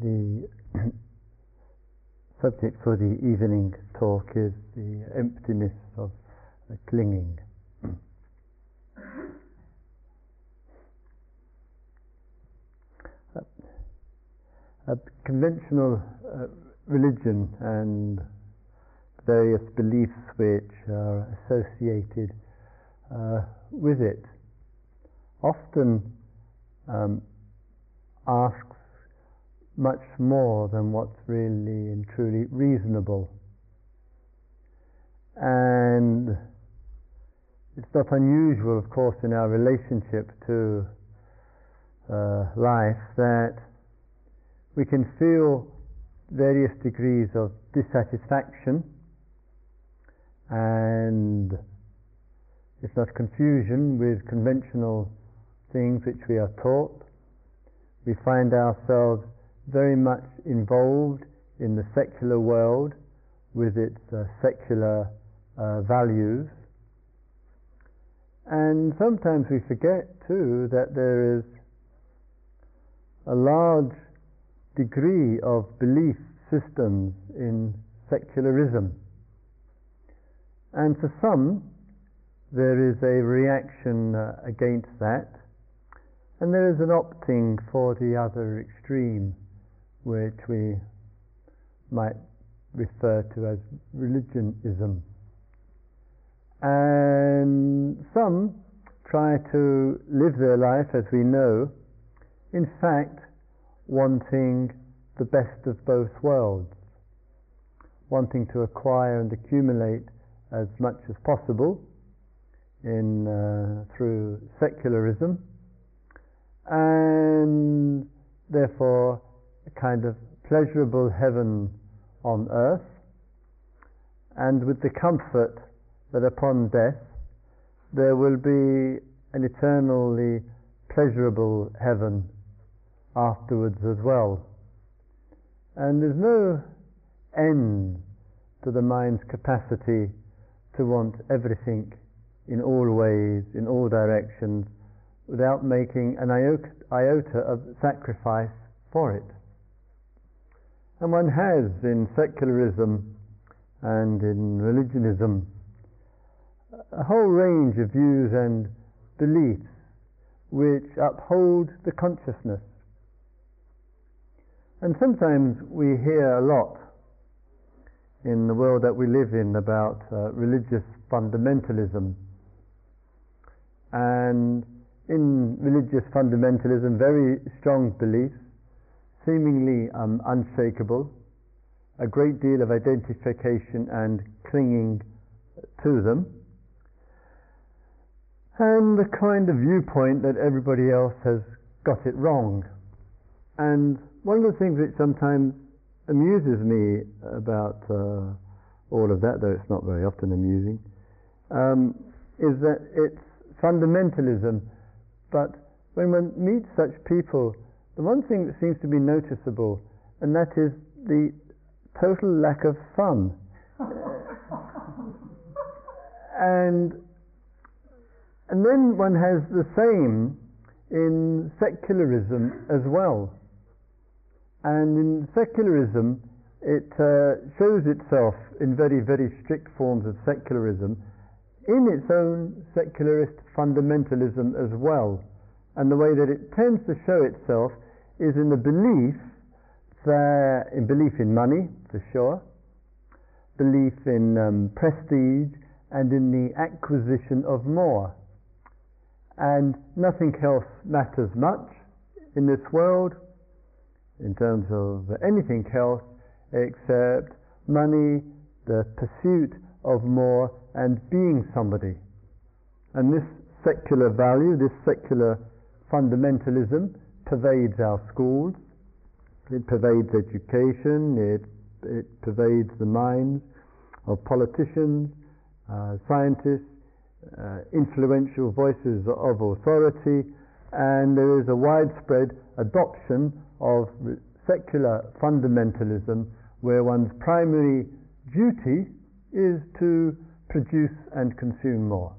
the subject for the evening talk is the emptiness of clinging. A conventional uh, religion and various beliefs which are associated uh, with it often um, asks much more than what's really and truly reasonable. And it's not unusual, of course, in our relationship to uh, life that we can feel various degrees of dissatisfaction and, if not confusion, with conventional things which we are taught. We find ourselves very much involved in the secular world with its uh, secular uh, values. And sometimes we forget too that there is a large degree of belief systems in secularism. And for some, there is a reaction uh, against that, and there is an opting for the other extreme which we might refer to as religionism. And some try to live their life, as we know, in fact, wanting the best of both worlds, wanting to acquire and accumulate as much as possible in, uh, through secularism, and therefore a kind of pleasurable heaven on earth, and with the comfort that upon death there will be an eternally pleasurable heaven afterwards as well. And there's no end to the mind's capacity to want everything in all ways, in all directions, without making an iota, of sacrifice for it. And one has in secularism and in religionism a whole range of views and beliefs which uphold the consciousness. And sometimes we hear a lot in the world that we live in about uh, religious fundamentalism. And in religious fundamentalism, very strong beliefs seemingly um, unshakable, a great deal of identification and clinging to them, and the kind of viewpoint that everybody else has got it wrong. And one of the things that sometimes amuses me about uh, all of that, though it's not very often amusing, um, is that it's fundamentalism, but when one meets such people, the one thing that seems to be noticeable, and that is the total lack of fun. and and then one has the same in secularism as well. And in secularism, it uh, shows itself in very, very strict forms of secularism in its own secularist fundamentalism as well. And the way that it tends to show itself is in the belief that, in belief in money, for sure, belief in um, prestige, and in the acquisition of more. And nothing else matters much in this world in terms of anything else except money, the pursuit of more, and being somebody. And this secular value, this secular fundamentalism, pervades our schools, it pervades education, it, it pervades the minds of politicians, uh, scientists, uh, influential voices of authority, and there is a widespread adoption of secular fundamentalism where one's primary duty is to produce and consume more.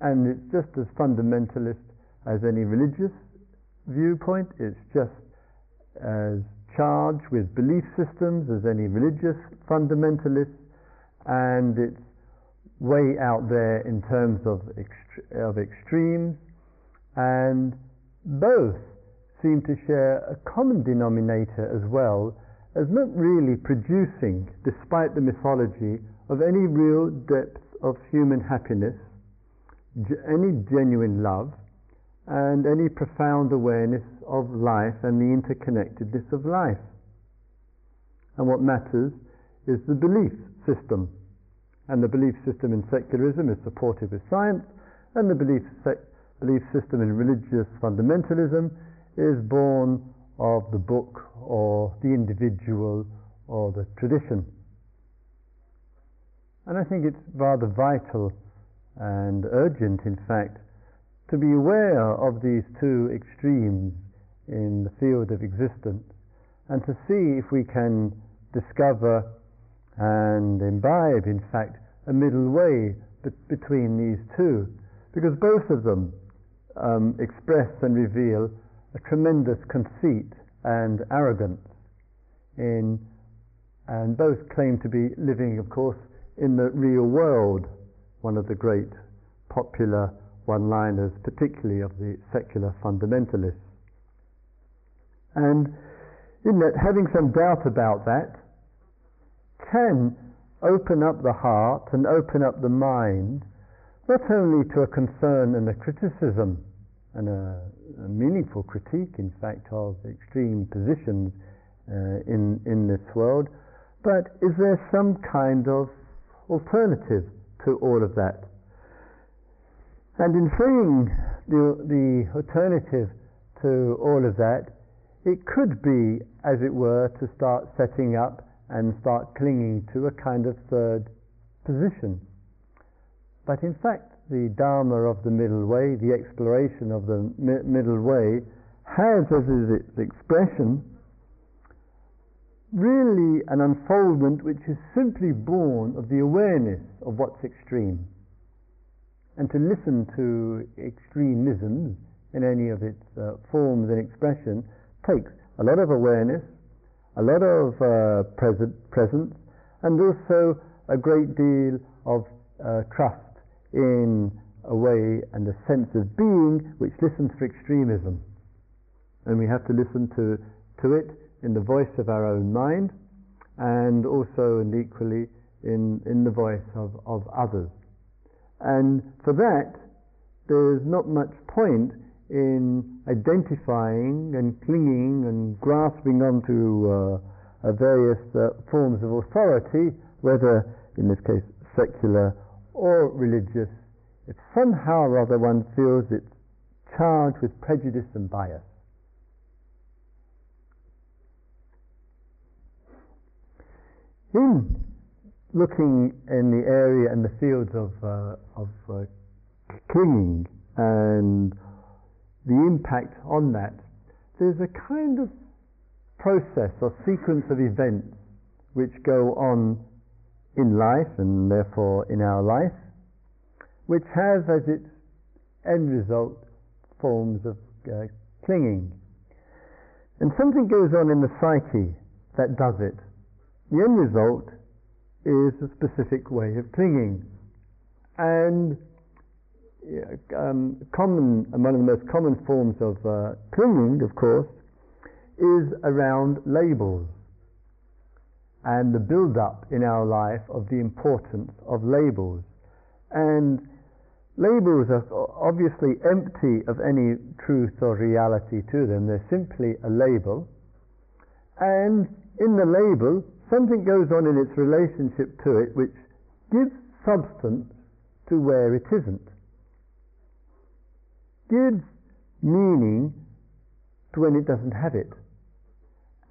And it's just as fundamentalist as any religious viewpoint, it's just as charged with belief systems as any religious fundamentalist, and it's way out there in terms of, ext- of extremes, and both seem to share a common denominator as well as not really producing, despite the mythology, of any real depth of human happiness, any genuine love, and any profound awareness of life and the interconnectedness of life. And what matters is the belief system. And the belief system in secularism is supported with science, and the belief, sec- belief system in religious fundamentalism is born of the book or the individual or the tradition. And I think it's rather vital and urgent, in fact, to be aware of these two extremes in the field of existence and to see if we can discover and imbibe, in fact, a middle way between these two, because both of them um, express and reveal a tremendous conceit and arrogance in, and both claim to be living, of course, in the real world, one of the great popular one-liners, particularly of the secular fundamentalists. And in that, having some doubt about that can open up the heart and open up the mind, not only to a concern and a criticism and a, a meaningful critique, in fact, of extreme positions uh, in, in this world, but is there some kind of alternative to all of that? And in saying the, the alternative to all of that, it could be, as it were, to start setting up and start clinging to a kind of third position. But in fact, the Dharma of the middle way, the exploration of the mi- middle way, has as is its expression really an unfoldment which is simply born of the awareness of what's extreme and to listen to extremism in any of its uh, forms and expression takes a lot of awareness, a lot of uh, present, presence, and also a great deal of uh, trust in a way and a sense of being which listens for extremism. And we have to listen to, to it in the voice of our own mind and also and equally in, in the voice of, of others. And for that, there's not much point in identifying and clinging and grasping onto uh, various uh, forms of authority, whether in this case secular or religious, if somehow or other one feels it's charged with prejudice and bias. In looking in the area and the fields of, uh, of uh, clinging and the impact on that, there's a kind of process or sequence of events which go on in life and therefore in our life, which have as its end result forms of uh, clinging. And something goes on in the psyche that does it. The end result is a specific way of clinging. And um, common, one of the most common forms of uh, clinging, of course, is around labels and the build-up in our life of the importance of labels. And labels are obviously empty of any truth or reality to them. They're simply a label. And in the label, something goes on in its relationship to it which gives substance to where it isn't, gives meaning to when it doesn't have it.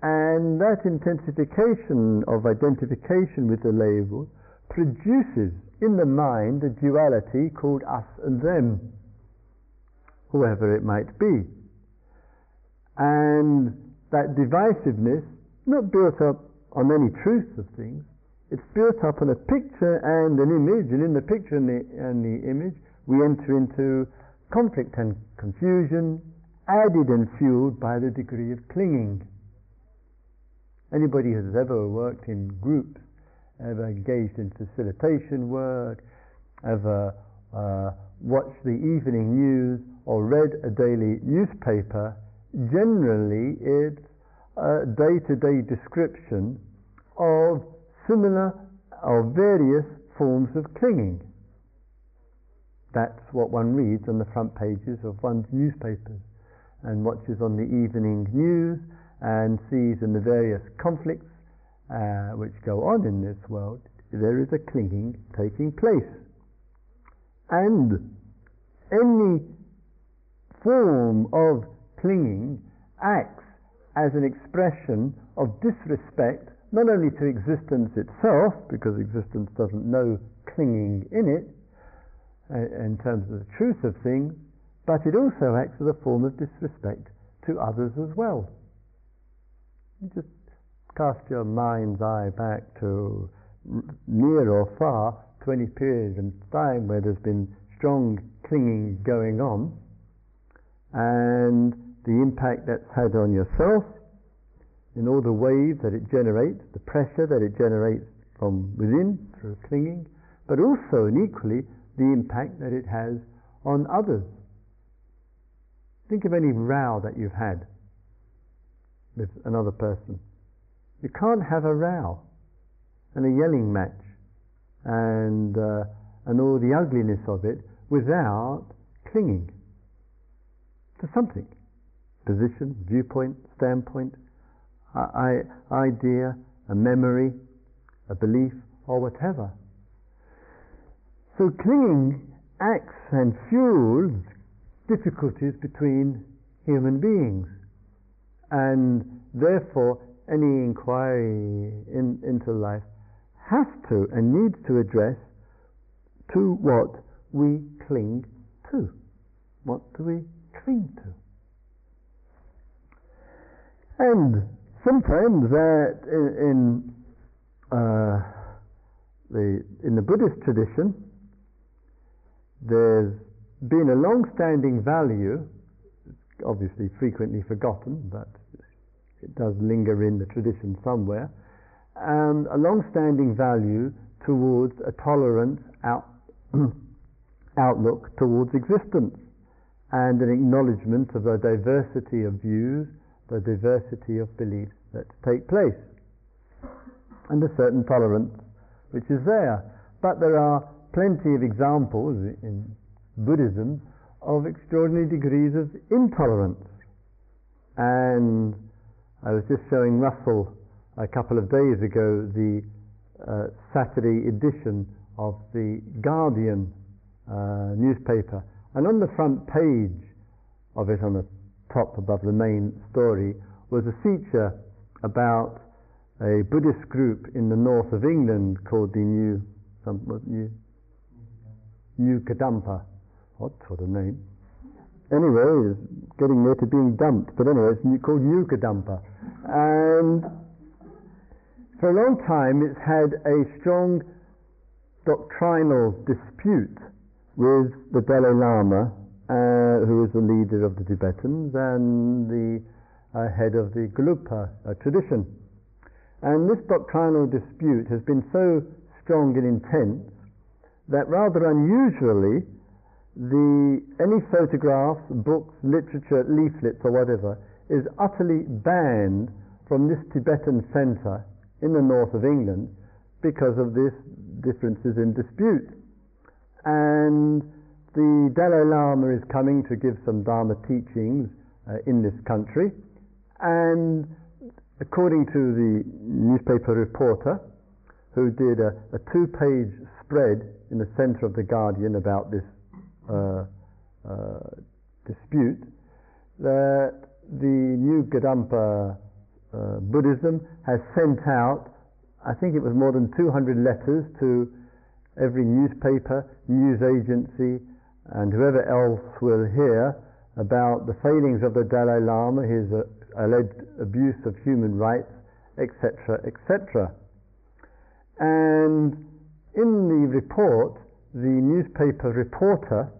And that intensification of identification with the label produces in the mind a duality called us and them, whoever it might be. And that divisiveness, not built up on any truth of things. It's built up on a picture and an image, and in the picture and the, and the image, we enter into conflict and confusion, added and fueled by the degree of clinging Anybody who's ever worked in groups, ever engaged in facilitation work, ever uh, watched the evening news or read a daily newspaper, generally it's a day-to-day description of similar or various forms of clinging. That's what one reads on the front pages of one's newspapers and watches on the evening news and sees in the various conflicts uh, which go on in this world, there is a clinging taking place. And any form of clinging acts as an expression of disrespect not only to existence itself, because existence doesn't know clinging in it uh, in terms of the truth of things, but it also acts as a form of disrespect to others as well. Just cast your mind's eye back to near or far to any period in time where there's been strong clinging going on and the impact that's had on yourself in all the waves that it generates, the pressure that it generates from within through clinging, but also and equally the impact that it has on others. Think of any row that you've had with another person. You can't have a row and a yelling match and, uh, and all the ugliness of it without clinging to something position, viewpoint, standpoint, I, idea, a memory, a belief, or whatever. So clinging acts and fuels difficulties between human beings. And therefore, any inquiry in, into life has to and needs to address to what we cling to. What do we cling to? And sometimes in, uh, the in the Buddhist tradition, there's been a long-standing value, obviously frequently forgotten, but it does linger in the tradition somewhere, and a long-standing value towards a tolerant out, outlook towards existence and an acknowledgement of the diversity of views, the diversity of beliefs that take place, and a certain tolerance which is there. But there are plenty of examples in Buddhism of extraordinary degrees of intolerance. And I was just showing Russell a couple of days ago the uh, Saturday edition of the Guardian uh, newspaper. And on the front page of it, on the top above the main story, was a feature about a Buddhist group in the north of England called the New, some, New, New Kadampa. What sort of name? Anyway, it's getting near to being dumped, but anyway, it's called New Kadampa. And for a long time it's had a strong doctrinal dispute with the Dalai Lama, uh, who is the leader of the Tibetans and the uh, head of the Gelugpa uh, tradition. And this doctrinal dispute has been so strong and intense that rather unusually, the, any photographs, books, literature, leaflets, or whatever is utterly banned from this Tibetan center in the north of England because of this differences in dispute. And the Dalai Lama is coming to give some Dharma teachings uh, in this country, and according to the newspaper reporter, who did a, a two-page spread in the center of the Guardian about this uh, uh, dispute, that the new Kadampa uh, Buddhism has sent out, I think it was more than 200 letters to every newspaper, news agency, and whoever else will hear about the failings of the Dalai Lama, his uh, alleged abuse of human rights, etc., etc. And in the report, the newspaper reporter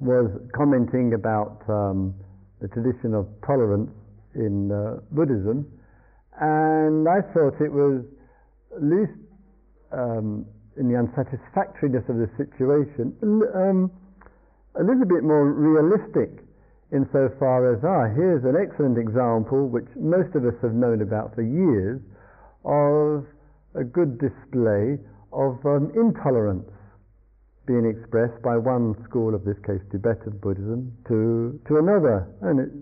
was commenting about um, the tradition of tolerance in uh, Buddhism, And I thought it was least um, in the unsatisfactoriness of the situation, um, a little bit more realistic insofar as, ah, here's an excellent example which most of us have known about for years of a good display of um, intolerance being expressed by one school, of this case Tibetan Buddhism, to, to another. And it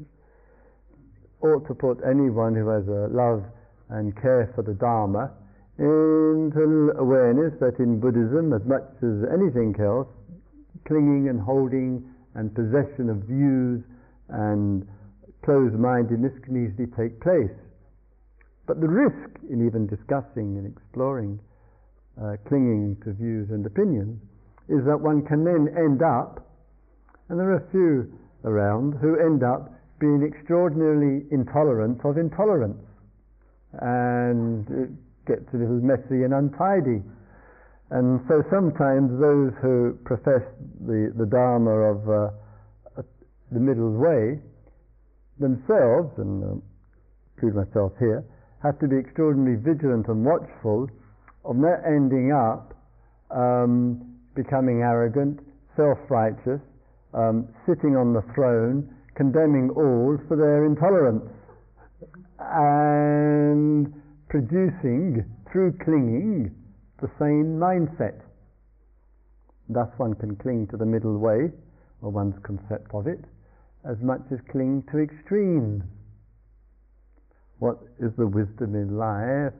ought to put anyone who has a love and care for the Dharma into awareness that in Buddhism, as much as anything else, clinging and holding and possession of views and closed-mindedness can easily take place. But the risk in even discussing and exploring uh, clinging to views and opinions is that one can then end up, and there are a few around who end up being extraordinarily intolerant of intolerance. And it gets a little messy and untidy. And so sometimes those who profess the, the Dharma of uh, the middle way themselves, and uh, include myself here, have to be extraordinarily vigilant and watchful of not ending up um, becoming arrogant, self-righteous, um, sitting on the throne, condemning all for their intolerance, and producing, through clinging, the same mindset. Thus one can cling to the middle way, or one's concept of it, as much as cling to extremes. What is the wisdom in life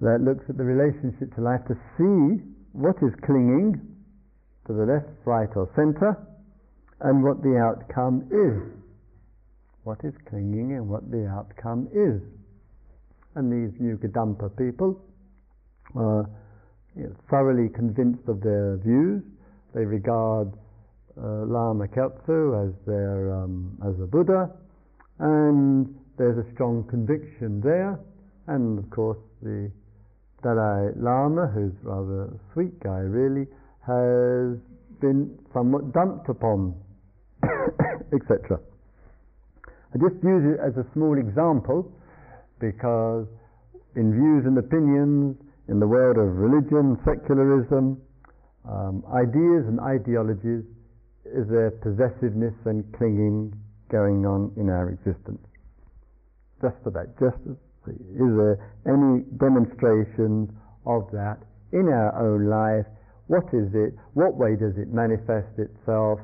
that looks at the relationship to life to see what is clinging to the left, right, or center, and what the outcome is. What is clinging and what the outcome is. And these New Kadampa people are you know, thoroughly convinced of their views. They regard uh, Lama Khyentse as their um, as a Buddha, and there's a strong conviction there. And of course, the Dalai Lama, who's rather a sweet guy, really, has been somewhat dumped upon, etc. I just use it as a small example because in views and opinions in the world of religion, secularism, um, ideas and ideologies, is there possessiveness and clinging going on in our existence? Just for that, just is there any demonstrations of that in our own life what is it? What way does it manifest itself?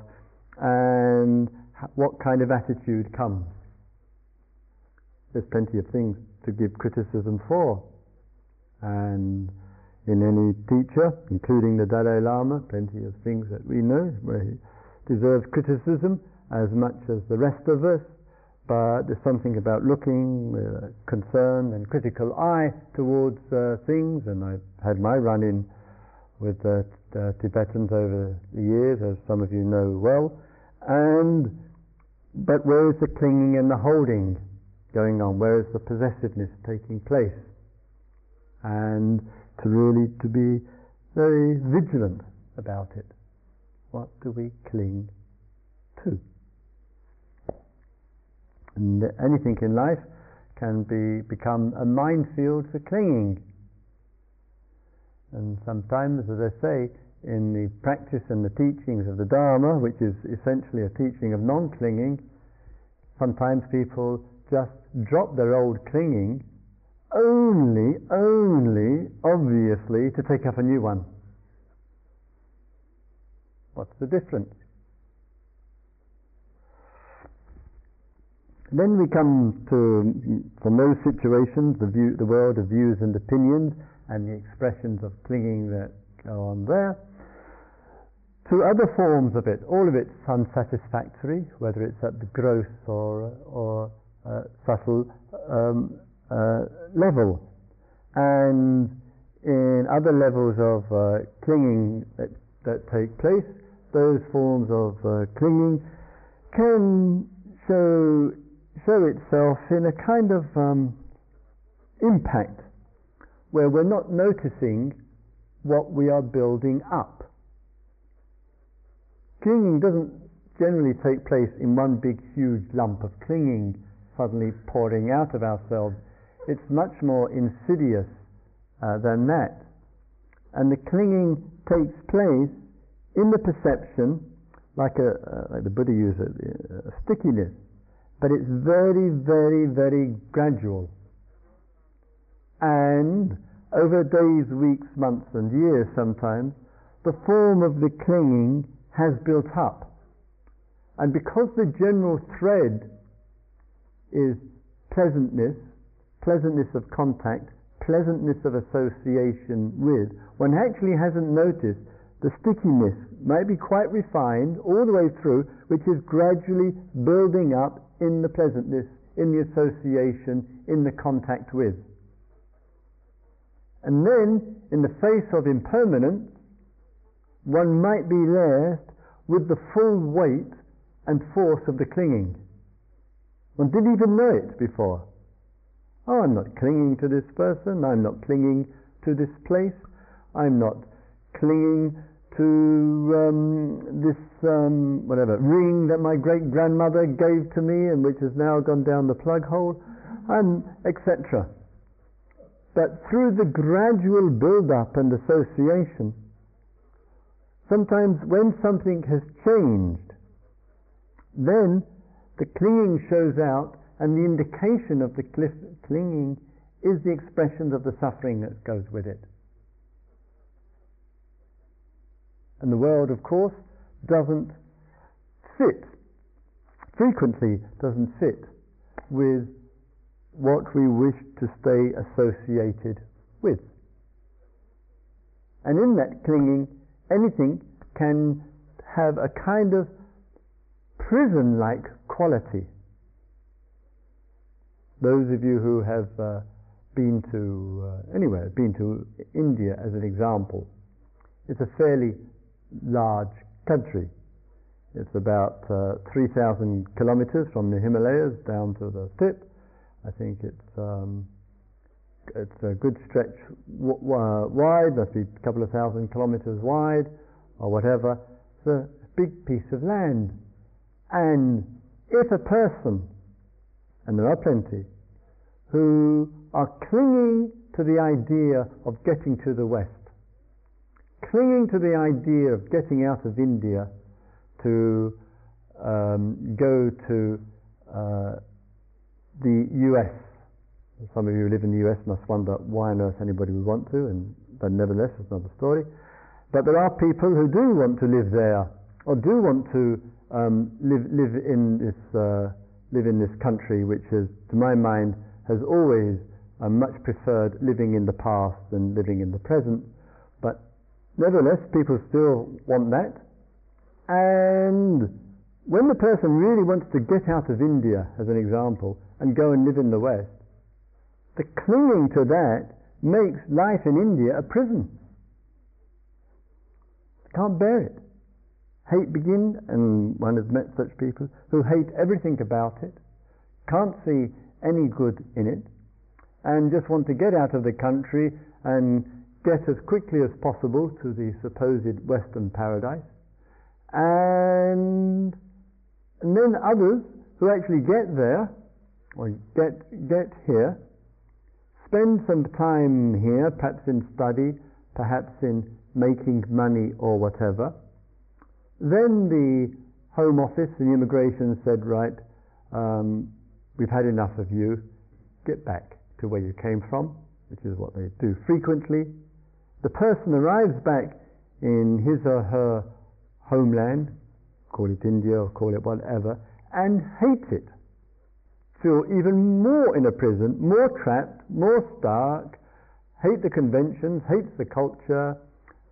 And what kind of attitude comes? There's plenty of things to give criticism for. And in any teacher, including the Dalai Lama, plenty of things that we know where he deserves criticism as much as the rest of us. But there's something about looking with a concerned and critical eye towards uh, things, and I've had my run in with the uh, Tibetans over the years, as some of you know well. And but where is the clinging and the holding going on? Where is the possessiveness taking place? And to really to be very vigilant about it. What do we cling to? And anything in life can be become a minefield for clinging and sometimes, as I say, in the practice and the teachings of the Dharma, which is essentially a teaching of non clinging, sometimes people just drop their old clinging only, only, obviously, to take up a new one. What's the difference? Then we come to, from those situations, the, view, the world of views and opinions, and the expressions of clinging that go on there, to other forms of it. All of it's unsatisfactory, whether it's at the gross or, or uh, subtle um, uh, level. And in other levels of uh, clinging that, that take place, those forms of uh, clinging can show, show itself in a kind of um, impact where we're not noticing what we are building up. Clinging doesn't generally take place in one big huge lump of clinging suddenly pouring out of ourselves. it's much more insidious uh, than that. And the clinging takes place in the perception, like, a, uh, like the Buddha used it, a stickiness, but it's very, very, very gradual. And over days, weeks, months, and years sometimes, the form of the clinging has built up. And because the general thread is pleasantness, pleasantness of contact, pleasantness of association with, one actually hasn't noticed the stickiness may be quite refined all the way through, which is gradually building up in the pleasantness, in the association, in the contact with. And then, in the face of impermanence, one might be left with the full weight and force of the clinging. One didn't even know it before. Oh, I'm not clinging to this person, I'm not clinging to this place, I'm not clinging to um, this um, whatever ring that my great grandmother gave to me and which has now gone down the plug hole, and etc. But through the gradual build-up and association, sometimes when something has changed, then the clinging shows out and the indication of the clinging is the expression of the suffering that goes with it. And the world, of course, doesn't fit, frequently doesn't fit with what we wish to stay associated with. And in that clinging, anything can have a kind of prison like quality. Those of you who have uh, been to uh, anywhere, been to India as an example, it's a fairly large country. It's about uh, 3,000 kilometers from the Himalayas down to the tip. I think it's um, it's a good stretch w- w- wide, must be a couple of thousand kilometers wide, or whatever. It's a big piece of land. And if a person, and there are plenty, who are clinging to the idea of getting to the West, clinging to the idea of getting out of India to um, go to uh, the US. Some of you who live in the US must wonder why on earth anybody would want to, and but nevertheless, it's another story. But there are people who do want to live there, or do want to um, live live in this uh, live in this country, which is, to my mind, has always uh, much preferred living in the past than living in the present. But Nevertheless, people still want that. And when the person really wants to get out of India, as an example, and go and live in the West, the clinging to that makes life in India a prison. Can't bear it. Hate begins, and one has met such people who hate everything about it, can't see any good in it, and just want to get out of the country and get as quickly as possible to the supposed Western paradise, and, and then others who actually get there, or get, get here, spend some time here, perhaps in study, perhaps in making money or whatever. Then the Home Office and the immigration said, right, um, we've had enough of you, get back to where you came from, which is what they do frequently. The person arrives back in his or her homeland, call it India or call it whatever, and hates it. Feel even more in a prison, more trapped, more stark, hate the conventions, hates the culture,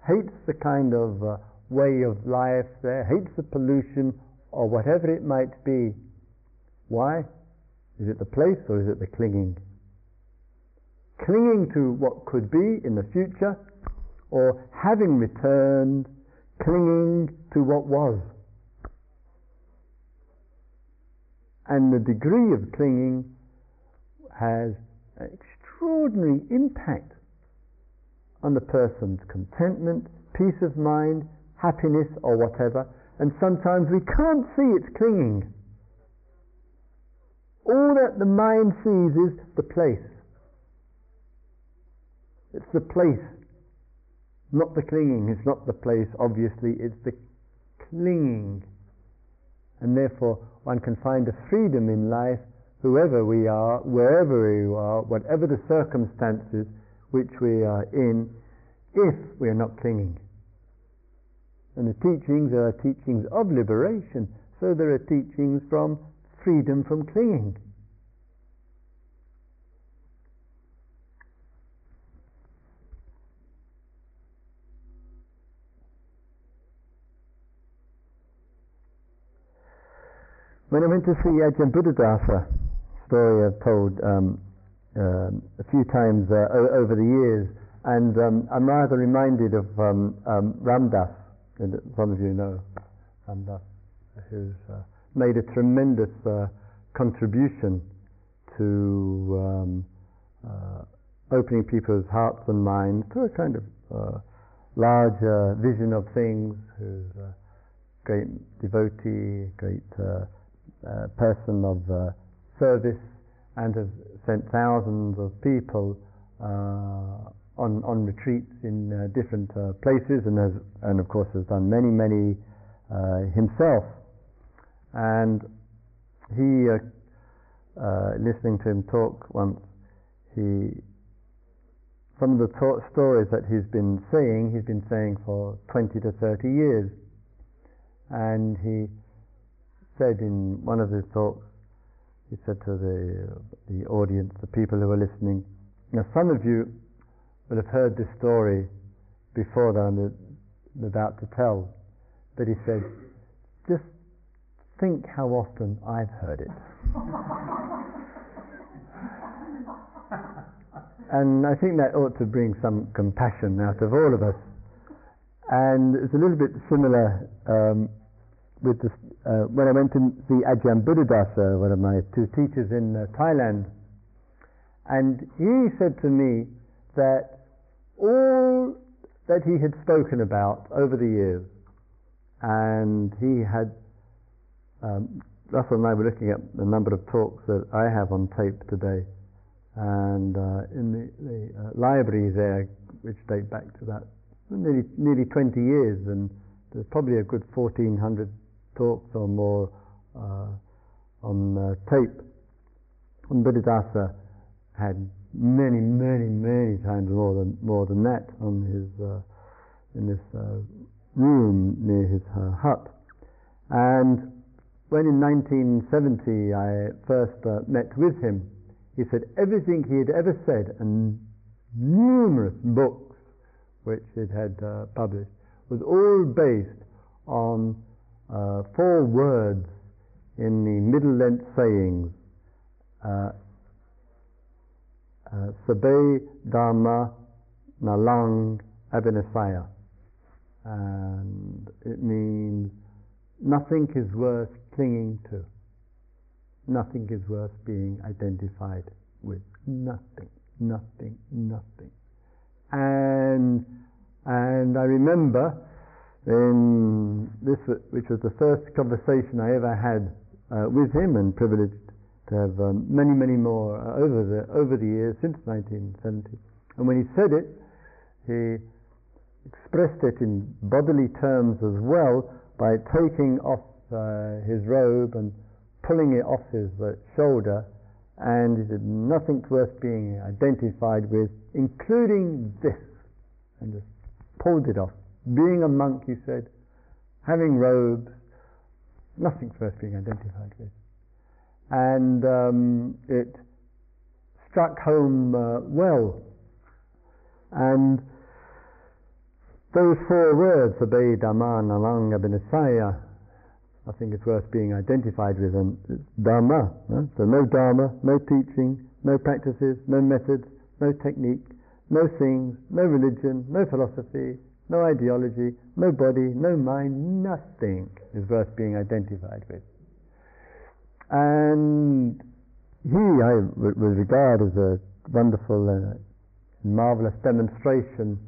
hates the kind of uh, way of life there, hates the pollution or whatever it might be. Why? Is it the place or is it the clinging? Clinging to what could be in the future or having returned, clinging to what was. And the degree of clinging has an extraordinary impact on the person's contentment, peace of mind, happiness, or whatever. And sometimes we can't see it's clinging. All that the mind sees is the place, It's the place, not the clinging. It's not the place, obviously, it's the clinging. And therefore, one can find a freedom in life, whoever we are, wherever we are, whatever the circumstances which we are in, if we are not clinging. And the teachings are teachings of liberation, so there are teachings from freedom from clinging. When I went to see Ajahn Buddhadasa, story I've told um, uh, a few times uh, over the years, and um, I'm rather reminded of um, um Ram Dass, some of you know Ram Dass, who's uh, made a tremendous uh, contribution to um, uh, opening people's hearts and minds to a kind of uh, larger vision of things, who's a great devotee, great uh, person of uh, service and has sent thousands of people uh, on, on retreats in uh, different uh, places and, has, and of course has done many, many uh, himself. And he, listening to him talk once, he some of the ta- stories that he's been saying, he's been saying for 20 to 30 years. And he said in one of his talks, he said to the, the audience, the people who were listening, now some of you will have heard this story before that I'm about to tell, but he said, just think how often I've heard it. and I think that ought to bring some compassion out of all of us. And it's a little bit similar um, with uh, when I went to see Ajahn Buddhadasa, one of my two teachers in uh, Thailand, and he said to me that all that he had spoken about over the years, and he had, um, Russell and I were looking at the number of talks that I have on tape today, and uh, in the, the uh, library there, which date back to that nearly, nearly 20 years, and there's probably a good 1,400 talks or more uh, on uh, tape. And Buddhadasa had many, many, many times more than more than that on his uh, in this uh, room near his uh, hut. And when in 1970 I first uh, met with him, he said everything he had ever said and numerous books which it had published was all based on uh, four words in the middle length sayings. Uh, Sabbe Dharma Nalang Abhinasaya. And it means nothing is worth clinging to. Nothing is worth being identified with. Nothing, nothing, nothing. And and I remember in this, which was the first conversation I ever had uh, with him, and privileged to have um, many, many more uh, over the over the years since 1970. And when he said it, he expressed it in bodily terms as well by taking off uh, his robe and pulling it off his uh, shoulder, and he said nothing worth being identified with, including this, and just pulled it off being a monk, he said, having robes, nothing worth being identified with. And um, it struck home uh, well. And those four words, obey Dhamma, Nalang, Abhinasaya, I think it's worth being identified with. And it's Dhamma. Huh? So no Dharma, no teaching, no practices, no methods, no technique, no things, no religion, no philosophy, no ideology, no body, no mind, nothing is worth being identified with. And he, I would regard as a wonderful, uh, marvelous demonstration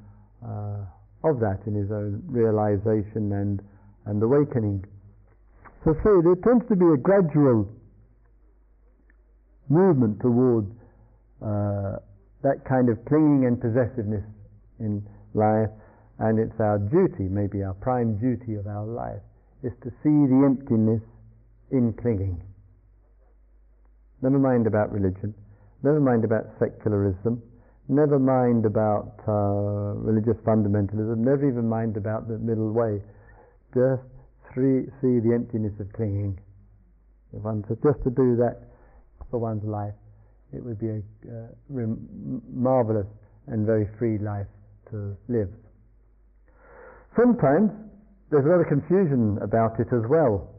uh, of that in his own realization and, and awakening. So, say there tends to be a gradual movement towards uh, that kind of clinging and possessiveness in life, and it's our duty, maybe our prime duty of our life, is to see the emptiness in clinging. Never mind about religion, never mind about secularism, never mind about uh, religious fundamentalism, never even mind about the middle way. Just see, see the emptiness of clinging. If one was just to do that for one's life, it would be a uh, rem- marvelous and very free life to live. Sometimes there's a lot of confusion about it as well.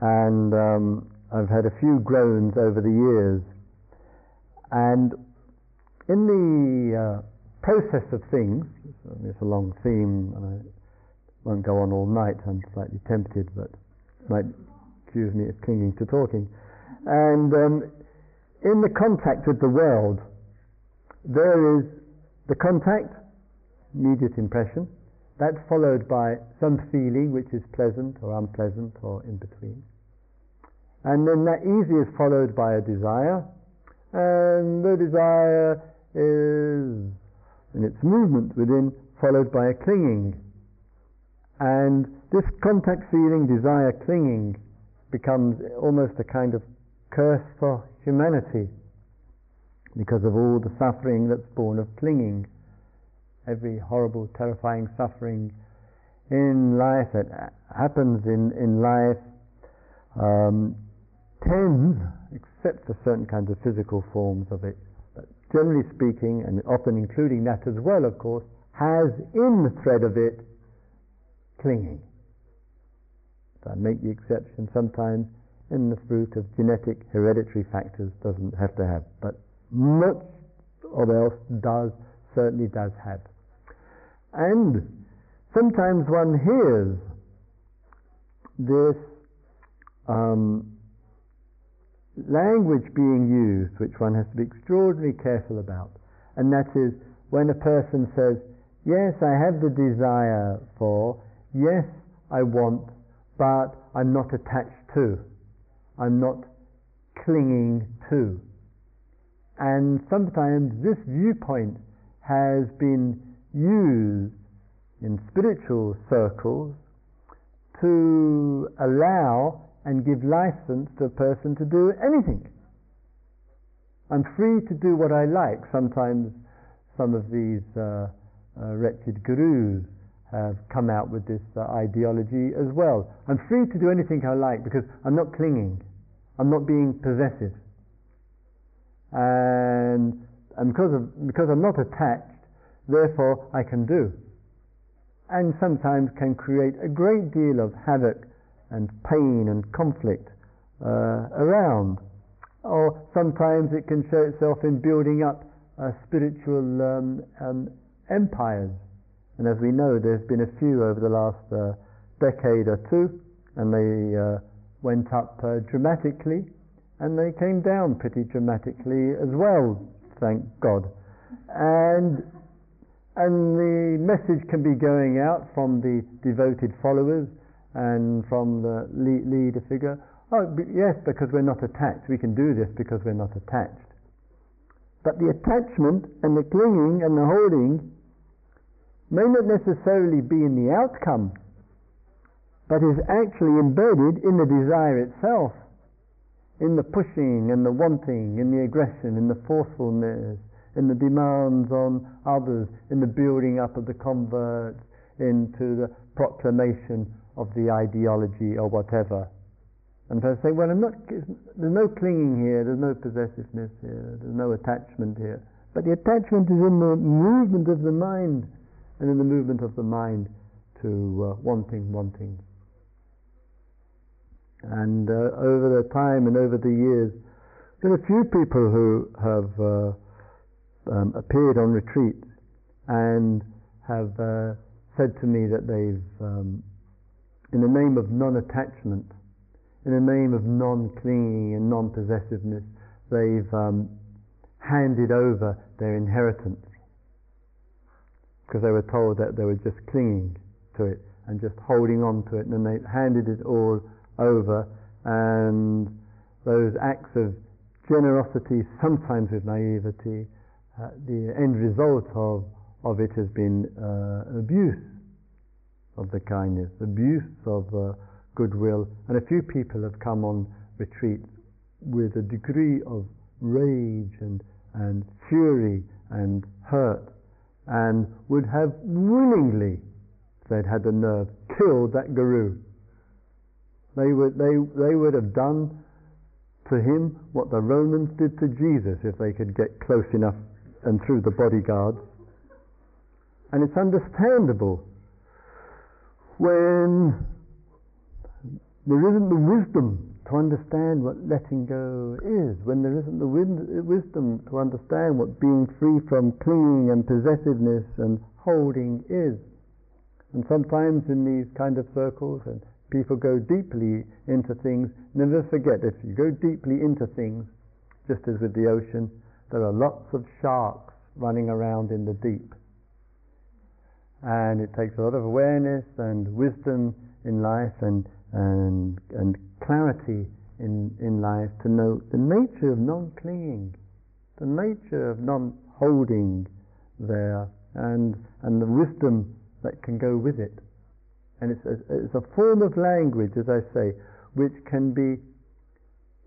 And um, I've had a few groans over the years. And in the uh, process of things, it's a long theme, and I won't go on all night, I'm slightly tempted, but might accuse me of clinging to talking. And um, in the contact with the world, there is the contact, immediate impression, that's followed by some feeling which is pleasant or unpleasant or in between. And then that easy is followed by a desire, and the desire is, in its movement within, followed by a clinging. And this contact feeling, desire, clinging becomes almost a kind of curse for humanity because of all the suffering that's born of clinging. Every horrible, terrifying suffering in life that happens in, in life um, tends, except for certain kinds of physical forms of it, but generally speaking, and often including that as well, of course, has in the thread of it clinging. I make the exception sometimes in the fruit of genetic hereditary factors doesn't have to have, but much of else does, certainly does have. And sometimes one hears this um, language being used, which one has to be extraordinarily careful about, and that is when a person says, Yes, I have the desire for, yes, I want, but I'm not attached to, I'm not clinging to. And sometimes this viewpoint has been used in spiritual circles to allow and give license to a person to do anything. I'm free to do what I like. Sometimes some of these uh, uh, wretched gurus have come out with this uh, ideology as well. I'm free to do anything I like because I'm not clinging, I'm not being possessive. And, and because, of, because I'm not attached, therefore I can do. And sometimes can create a great deal of havoc and pain and conflict uh, around. Or sometimes it can show itself in building up uh, spiritual um, um, empires. And as we know, there's been a few over the last uh, decade or two, and they uh, went up uh, dramatically, and they came down pretty dramatically as well, thank God. And and the message can be going out from the devoted followers and from the leader figure. Oh, yes, because we're not attached. We can do this because we're not attached. But the attachment and the clinging and the holding may not necessarily be in the outcome, but is actually embedded in the desire itself, in the pushing and the wanting, in the aggression, in the forcefulness, in the demands on others, in the building up of the converts, into the proclamation of the ideology or whatever. And I say, well, not, there's no clinging here, there's no possessiveness here, there's no attachment here. But the attachment is in the movement of the mind, and in the movement of the mind to uh, wanting, wanting. And uh, over the time and over the years, there are a few people who have uh, um, appeared on retreats and have uh, said to me that they've um, in the name of non-attachment, in the name of non-clinging and non-possessiveness, they've um, handed over their inheritance. Because they were told that they were just clinging to it and just holding on to it, and then they handed it all over, and those acts of generosity, sometimes with naivety. Uh, the end result of, of it has been uh, abuse of the kindness, abuse of uh, goodwill, and a few people have come on retreat with a degree of rage and, and fury and hurt, and would have willingly, if they'd had the nerve, killed that guru. They would, they, they would have done to him what the Romans did to Jesus if they could get close enough and through the bodyguards. And it's understandable when there isn't the wisdom to understand what letting go is, when there isn't the wisdom to understand what being free from clinging and possessiveness and holding is. And sometimes in these kind of circles, and people go deeply into things, never forget if you go deeply into things, just as with the ocean, there are lots of sharks running around in the deep. And it takes a lot of awareness and wisdom in life and, and, and clarity in, in life to know the nature of non clinging, the nature of non holding there, and, and the wisdom that can go with it. And it's a, it's a form of language, as I say, which can be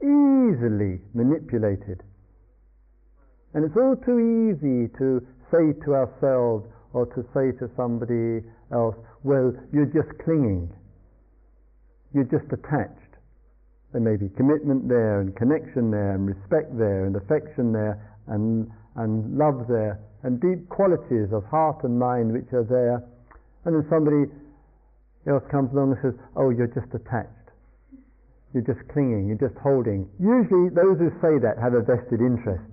easily manipulated. And it's all too easy to say to ourselves or to say to somebody else, well, you're just clinging. You're just attached. There may be commitment there and connection there and respect there and affection there and, and love there and deep qualities of heart and mind which are there. And then somebody else comes along and says, Oh, you're just attached. You're just clinging. You're just holding. Usually, those who say that have a vested interest.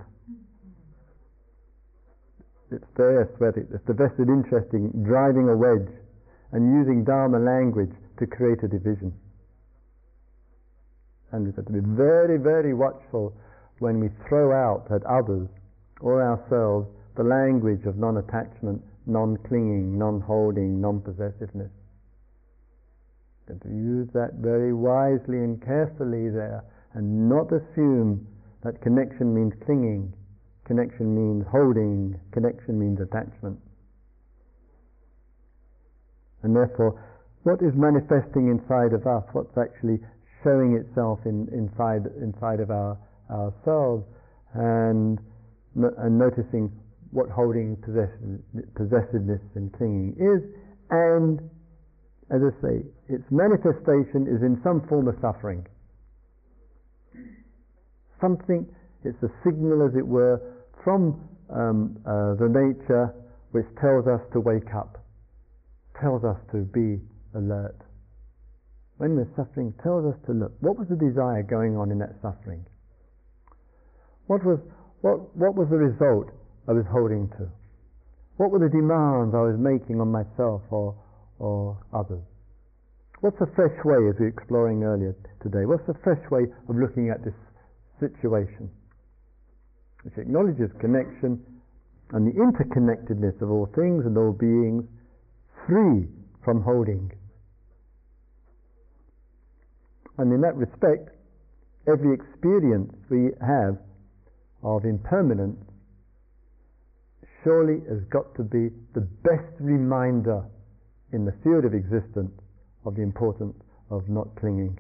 It's there, sweating. It's the vested interest in driving a wedge and using Dharma language to create a division. And we've got to be very, very watchful when we throw out at others or ourselves the language of non attachment, non clinging, non holding, non possessiveness and to use that very wisely and carefully there and not assume that connection means clinging, connection means holding, connection means attachment. And therefore, what is manifesting inside of us, what's actually showing itself in, inside, inside of our, ourselves, and, and noticing what holding possessiveness and clinging is, and as I say, its manifestation is in some form of suffering. Something, it's a signal, as it were, from um, uh, the nature which tells us to wake up, tells us to be alert. When we're suffering, tells us to look. What was the desire going on in that suffering? What was, what, what was the result I was holding to? What were the demands I was making on myself or or others. What's a fresh way, as we were exploring earlier today, what's a fresh way of looking at this situation? Which acknowledges connection and the interconnectedness of all things and all beings, free from holding. And in that respect, every experience we have of impermanence surely has got to be the best reminder in the field of existence of the importance of not clinging.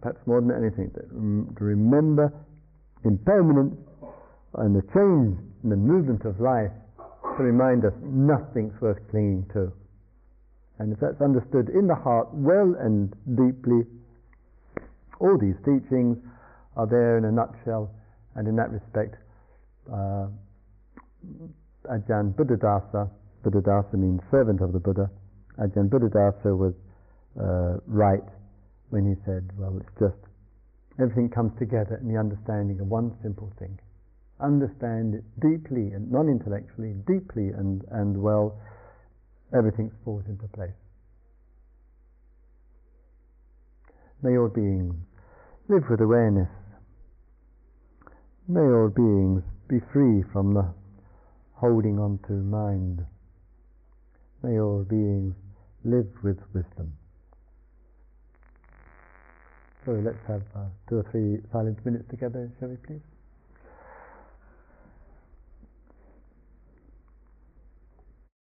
Perhaps more than anything, to remember impermanence and the change and the movement of life to remind us nothing's worth clinging to. And if that's understood in the heart well and deeply, all these teachings are there in a nutshell, and in that respect, uh, Ajahn Buddhadasa, Buddhadasa means servant of the Buddha, Ajahn Buddhadasa was uh, right when he said, well, it's just everything comes together in the understanding of one simple thing. Understand it deeply and non intellectually, deeply and, and well, everything falls into place. May all beings live with awareness. May all beings be free from the holding on to mind. May all beings live with wisdom. So let's have uh, two or three silent minutes together, shall we please?